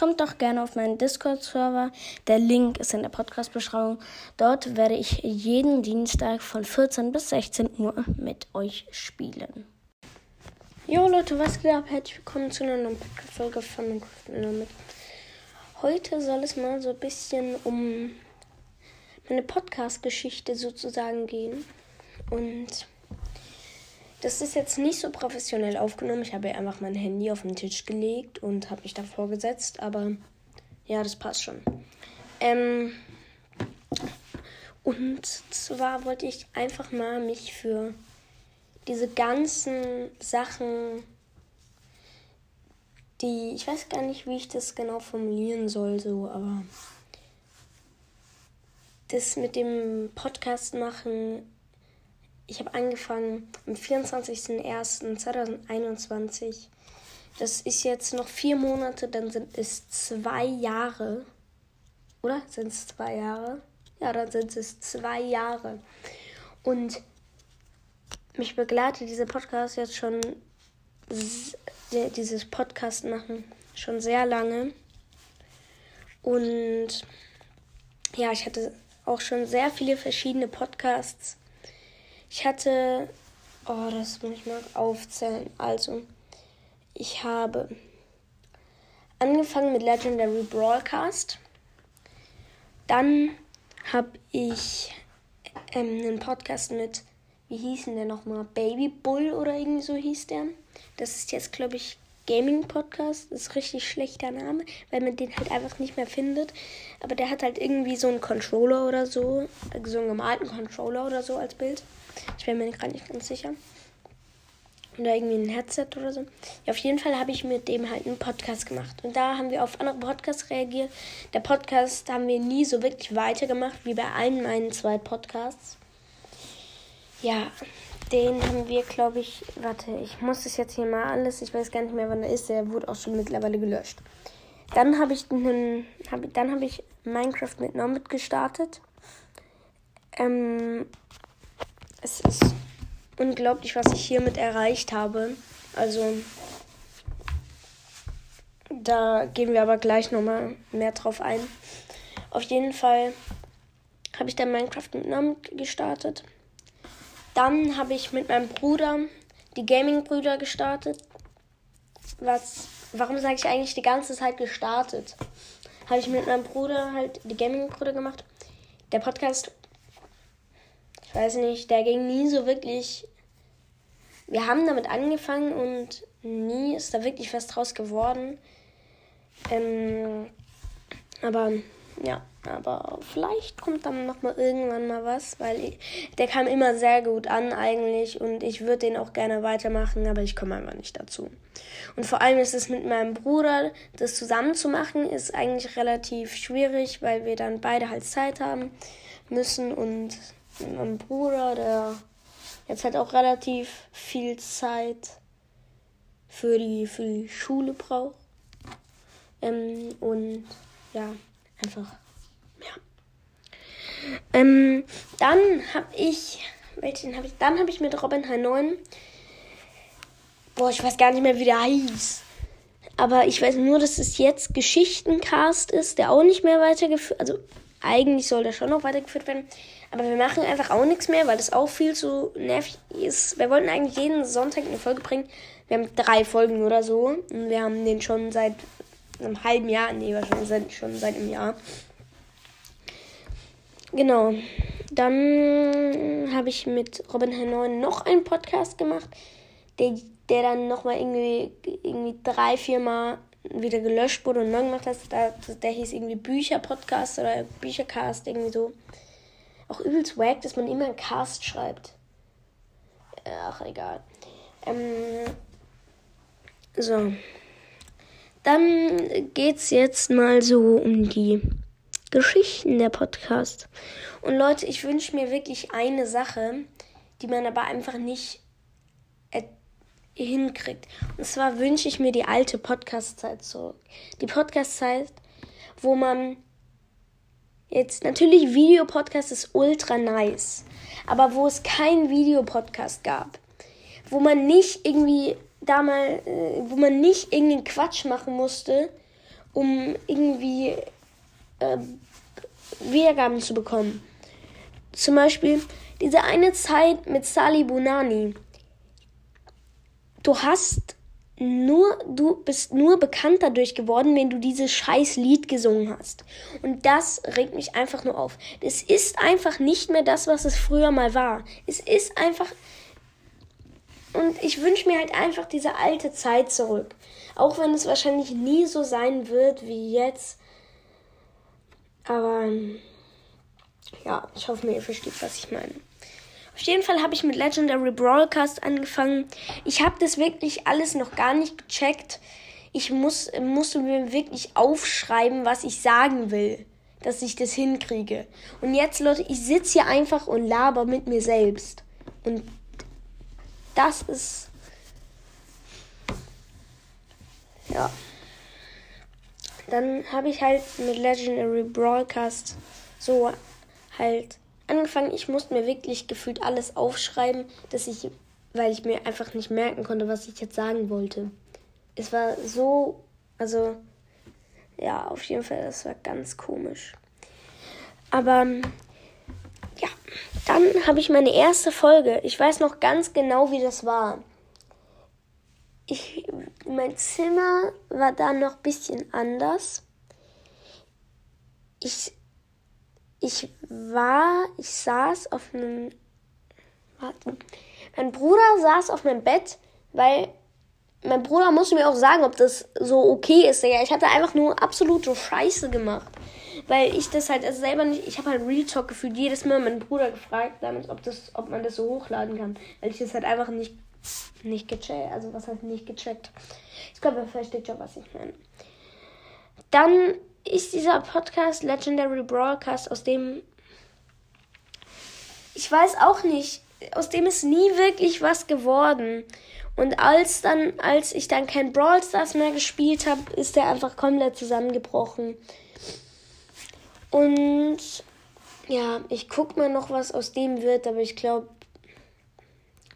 kommt doch gerne auf meinen Discord-Server. Der Link ist in der Podcast-Beschreibung. Dort werde ich jeden Dienstag von 14 bis 16 Uhr mit euch spielen. Jo Leute, was geht ab? Herzlich willkommen zu einer neuen Podcast-Folge von Minecraft Heute soll es mal so ein bisschen um meine Podcast-Geschichte sozusagen gehen. Und das ist jetzt nicht so professionell aufgenommen. Ich habe einfach mein Handy auf den Tisch gelegt und habe mich davor gesetzt. Aber ja, das passt schon. Ähm, und zwar wollte ich einfach mal mich für diese ganzen Sachen, die ich weiß gar nicht, wie ich das genau formulieren soll, so, aber das mit dem Podcast machen ich habe angefangen am 24.01.2021. Das ist jetzt noch vier Monate, dann sind es zwei Jahre. Oder? Sind es zwei Jahre? Ja, dann sind es zwei Jahre. Und mich begleitet dieser Podcast jetzt schon, dieses Podcast machen, schon sehr lange. Und ja, ich hatte auch schon sehr viele verschiedene Podcasts ich hatte, oh, das muss ich mal aufzählen. Also, ich habe angefangen mit Legendary Broadcast. Dann habe ich ähm, einen Podcast mit, wie hieß denn der nochmal? Baby Bull oder irgendwie so hieß der. Das ist jetzt, glaube ich, Gaming Podcast. Ist richtig schlechter Name, weil man den halt einfach nicht mehr findet. Aber der hat halt irgendwie so einen Controller oder so, so einen gemalten Controller oder so als Bild. Ich bin mir gerade nicht ganz sicher. Oder irgendwie ein Headset oder so. Ja, auf jeden Fall habe ich mit dem halt einen Podcast gemacht. Und da haben wir auf andere Podcasts reagiert. Der Podcast haben wir nie so wirklich weitergemacht, wie bei allen meinen zwei Podcasts. Ja, den haben wir, glaube ich, warte, ich muss das jetzt hier mal alles, ich weiß gar nicht mehr, wann er ist, der wurde auch schon mittlerweile gelöscht. Dann habe ich einen, hab, dann habe ich Minecraft mit Nomad gestartet. Ähm, es ist unglaublich, was ich hiermit erreicht habe. Also, da gehen wir aber gleich nochmal mehr drauf ein. Auf jeden Fall habe ich dann Minecraft mit Namen gestartet. Dann habe ich mit meinem Bruder die Gaming-Brüder gestartet. Was, warum sage ich eigentlich die ganze Zeit gestartet? Habe ich mit meinem Bruder halt die Gaming-Brüder gemacht. Der Podcast ich weiß nicht, der ging nie so wirklich. Wir haben damit angefangen und nie ist da wirklich was draus geworden. Ähm, aber ja, aber vielleicht kommt dann noch mal irgendwann mal was, weil ich, der kam immer sehr gut an eigentlich und ich würde den auch gerne weitermachen, aber ich komme einfach nicht dazu. Und vor allem ist es mit meinem Bruder, das zusammen zu machen, ist eigentlich relativ schwierig, weil wir dann beide halt Zeit haben müssen und mein Bruder, der jetzt halt auch relativ viel Zeit für die, für die Schule braucht. Ähm, und ja, einfach. Ähm, dann habe ich, welchen habe ich, dann habe ich mit Robin H9, boah, ich weiß gar nicht mehr, wie der hieß. Aber ich weiß nur, dass es jetzt Geschichtencast ist, der auch nicht mehr weitergeführt, also eigentlich soll der schon noch weitergeführt werden. Aber wir machen einfach auch nichts mehr, weil das auch viel zu nervig ist. Wir wollten eigentlich jeden Sonntag eine Folge bringen. Wir haben drei Folgen oder so. Und wir haben den schon seit einem halben Jahr. Nee, seit, schon seit einem Jahr. Genau. Dann habe ich mit Robin H9 noch einen Podcast gemacht, der, der dann nochmal irgendwie, irgendwie drei, vier Mal wieder gelöscht wurde und neu gemacht hat. Der, hieß irgendwie Bücher-Podcast oder Büchercast, irgendwie so. Auch übelst wack, dass man immer einen Cast schreibt. Ach, egal. Ähm, so. Dann geht's jetzt mal so um die Geschichten der Podcast. Und Leute, ich wünsche mir wirklich eine Sache, die man aber einfach nicht hinkriegt. Und zwar wünsche ich mir die alte Podcast-Zeit zurück. Die Podcast-Zeit, wo man jetzt natürlich Videopodcast ist ultra nice, aber wo es keinen Videopodcast gab, wo man nicht irgendwie da mal, äh, wo man nicht irgendeinen Quatsch machen musste um irgendwie äh, Wiedergaben zu bekommen. Zum Beispiel diese eine Zeit mit Sali Bunani. Du hast nur, du bist nur bekannt dadurch geworden, wenn du dieses scheiß Lied gesungen hast. Und das regt mich einfach nur auf. Es ist einfach nicht mehr das, was es früher mal war. Es ist einfach. Und ich wünsche mir halt einfach diese alte Zeit zurück. Auch wenn es wahrscheinlich nie so sein wird wie jetzt. Aber ja, ich hoffe, ihr versteht, was ich meine. Auf jeden Fall habe ich mit Legendary Broadcast angefangen. Ich habe das wirklich alles noch gar nicht gecheckt. Ich muss, musste mir wirklich aufschreiben, was ich sagen will, dass ich das hinkriege. Und jetzt, Leute, ich sitze hier einfach und laber mit mir selbst. Und das ist. Dann habe ich halt mit Legendary Broadcast so halt angefangen, ich musste mir wirklich gefühlt alles aufschreiben, dass ich, weil ich mir einfach nicht merken konnte, was ich jetzt sagen wollte. Es war so, also, ja, auf jeden Fall, das war ganz komisch. Aber, ja, dann habe ich meine erste Folge. Ich weiß noch ganz genau, wie das war. Ich, mein Zimmer war da noch ein bisschen anders. Ich ich war, ich saß auf einem, warte, mein Bruder saß auf meinem Bett, weil mein Bruder musste mir auch sagen, ob das so okay ist. Ja, ich hatte einfach nur absolute Scheiße gemacht. Weil ich das halt also selber nicht, ich habe halt Real Talk gefühlt jedes Mal meinen Bruder gefragt, damit, ob, das, ob man das so hochladen kann. Weil ich das halt einfach nicht, nicht gecheckt, also was heißt nicht gecheckt. Ich glaube, er versteht schon, was ich meine. Dann ist dieser Podcast Legendary Broadcast, aus dem ich weiß auch nicht, aus dem ist nie wirklich was geworden. Und als dann, als ich dann kein Brawl Stars mehr gespielt habe, ist der einfach komplett zusammengebrochen. Und ja, ich guck mal noch, was aus dem wird, aber ich glaube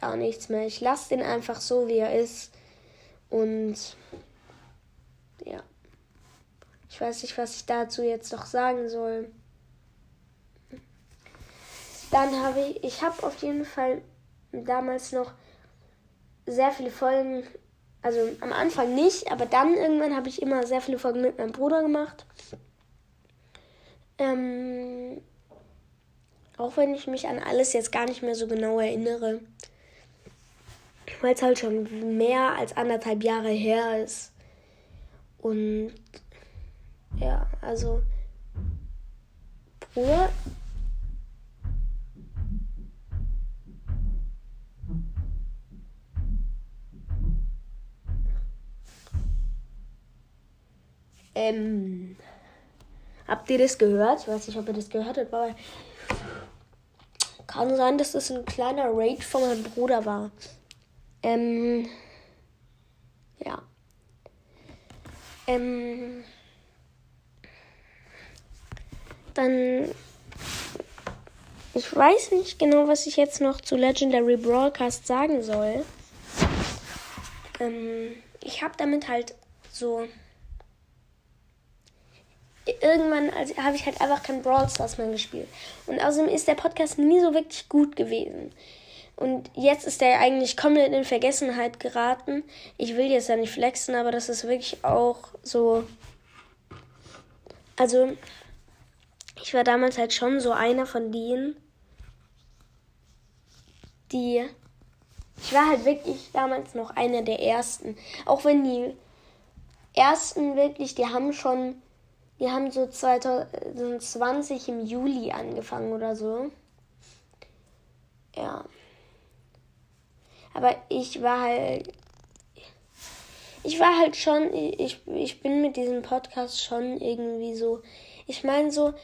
gar nichts mehr. Ich lasse den einfach so, wie er ist. Und ja. Ich weiß nicht, was ich dazu jetzt noch sagen soll. Dann habe ich, ich habe auf jeden Fall damals noch sehr viele Folgen, also am Anfang nicht, aber dann irgendwann habe ich immer sehr viele Folgen mit meinem Bruder gemacht. Ähm, auch wenn ich mich an alles jetzt gar nicht mehr so genau erinnere. Weil es halt schon mehr als anderthalb Jahre her ist. Und ja, also Bruder. Ähm, habt ihr das gehört? Ich weiß nicht, ob ihr das gehört habt, aber kann sein, dass das ein kleiner Raid von meinem Bruder war. Ähm, ja. Ähm, dann. Ich weiß nicht genau, was ich jetzt noch zu Legendary Broadcast sagen soll. Ähm, ich habe damit halt so. Irgendwann also, habe ich halt einfach kein Brawl Stars mehr gespielt. Und außerdem ist der Podcast nie so wirklich gut gewesen. Und jetzt ist der eigentlich komplett in Vergessenheit geraten. Ich will jetzt ja nicht flexen, aber das ist wirklich auch so. Also, ich war damals halt schon so einer von denen, die. Ich war halt wirklich damals noch einer der ersten. Auch wenn die ersten wirklich, die haben schon. Die haben so 2020 im Juli angefangen oder so. Ja. Aber ich war halt. Ich war halt schon. Ich, ich bin mit diesem Podcast schon irgendwie so. Ich meine so,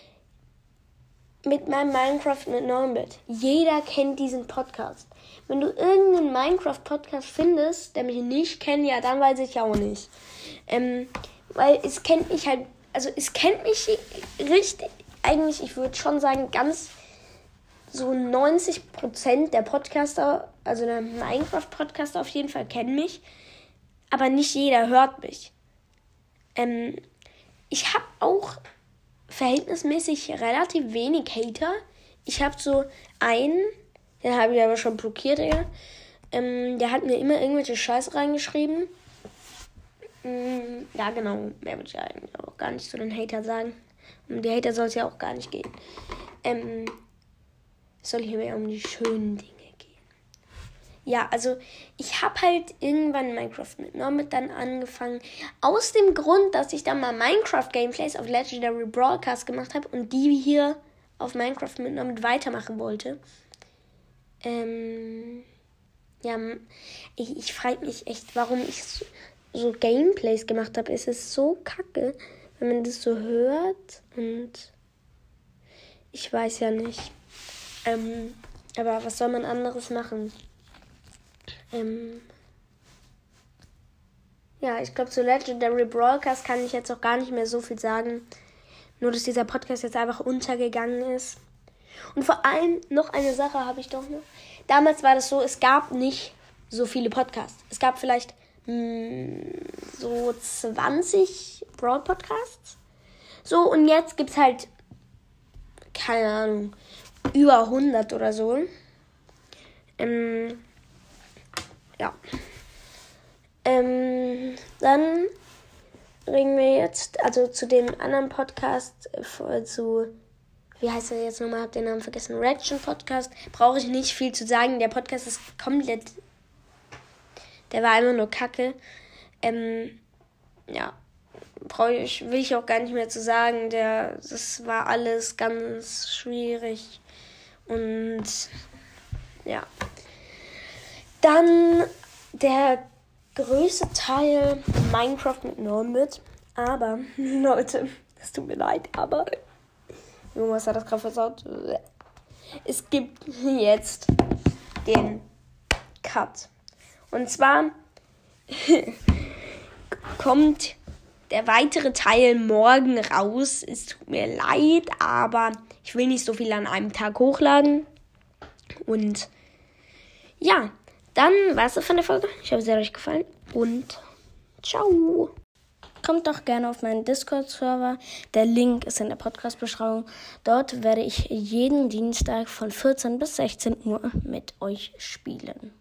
mit meinem Minecraft mit Normbit. Jeder kennt diesen Podcast. Wenn du irgendeinen Minecraft-Podcast findest, der mich nicht kennt, ja, dann weiß ich auch nicht. Ähm, weil es kennt mich halt, also es kennt mich richtig, eigentlich, ich würde schon sagen, ganz so 90% der Podcaster, also der Minecraft-Podcaster auf jeden Fall kennen mich, aber nicht jeder hört mich. Ähm, ich habe auch verhältnismäßig relativ wenig Hater. Ich habe so einen, den habe ich aber schon blockiert, Digga. Ähm, der hat mir immer irgendwelche Scheiße reingeschrieben. Mm, ja, genau. Mehr würde ich eigentlich auch gar nicht zu den Hatern sagen. Um die Hater soll es ja auch gar nicht gehen. Ähm, es soll hier mehr um die schönen Dinge gehen. Ja, also ich habe halt irgendwann Minecraft mit Nomad dann angefangen. Aus dem Grund, dass ich dann mal Minecraft-Gameplays auf Legendary Broadcast gemacht habe und die hier auf Minecraft mit Nomad weitermachen wollte. Ähm, ja, ich, ich frage mich echt, warum ich so, so Gameplays gemacht habe. Es ist so kacke, wenn man das so hört und ich weiß ja nicht. Ähm, aber was soll man anderes machen? Ähm, ja, ich glaube, zu Legendary Broadcast kann ich jetzt auch gar nicht mehr so viel sagen. Nur, dass dieser Podcast jetzt einfach untergegangen ist. Und vor allem noch eine Sache habe ich doch noch. Damals war das so, es gab nicht so viele Podcasts. Es gab vielleicht mh, hm, so 20 Broad Podcasts. So, und jetzt gibt es halt, keine Ahnung, über 100 oder so. Ähm, ja. Ähm, dann bringen wir jetzt, also zu dem anderen Podcast, äh, zu wie heißt er jetzt nochmal? Hab den Namen vergessen. Reaction Podcast. Brauche ich nicht viel zu sagen. Der Podcast ist komplett. Der war einfach nur Kacke. Ähm, ja. Brauche ich, will ich auch gar nicht mehr zu sagen. Der, das war alles ganz schwierig. Und ja. Dann der größte Teil Minecraft mit Normit. Aber, Leute, es tut mir leid, aber Junge, was hat das gerade versaut? Es gibt jetzt den Cut. Und zwar kommt der weitere Teil morgen raus. Es tut mir leid, aber ich will nicht so viel an einem Tag hochladen. Und ja, dann war es von der Folge. Ich hoffe, es hat euch gefallen. Und ciao. Kommt doch gerne auf meinen Discord-Server. Der Link ist in der Podcast-Beschreibung. Dort werde ich jeden Dienstag von 14 bis 16 Uhr mit euch spielen.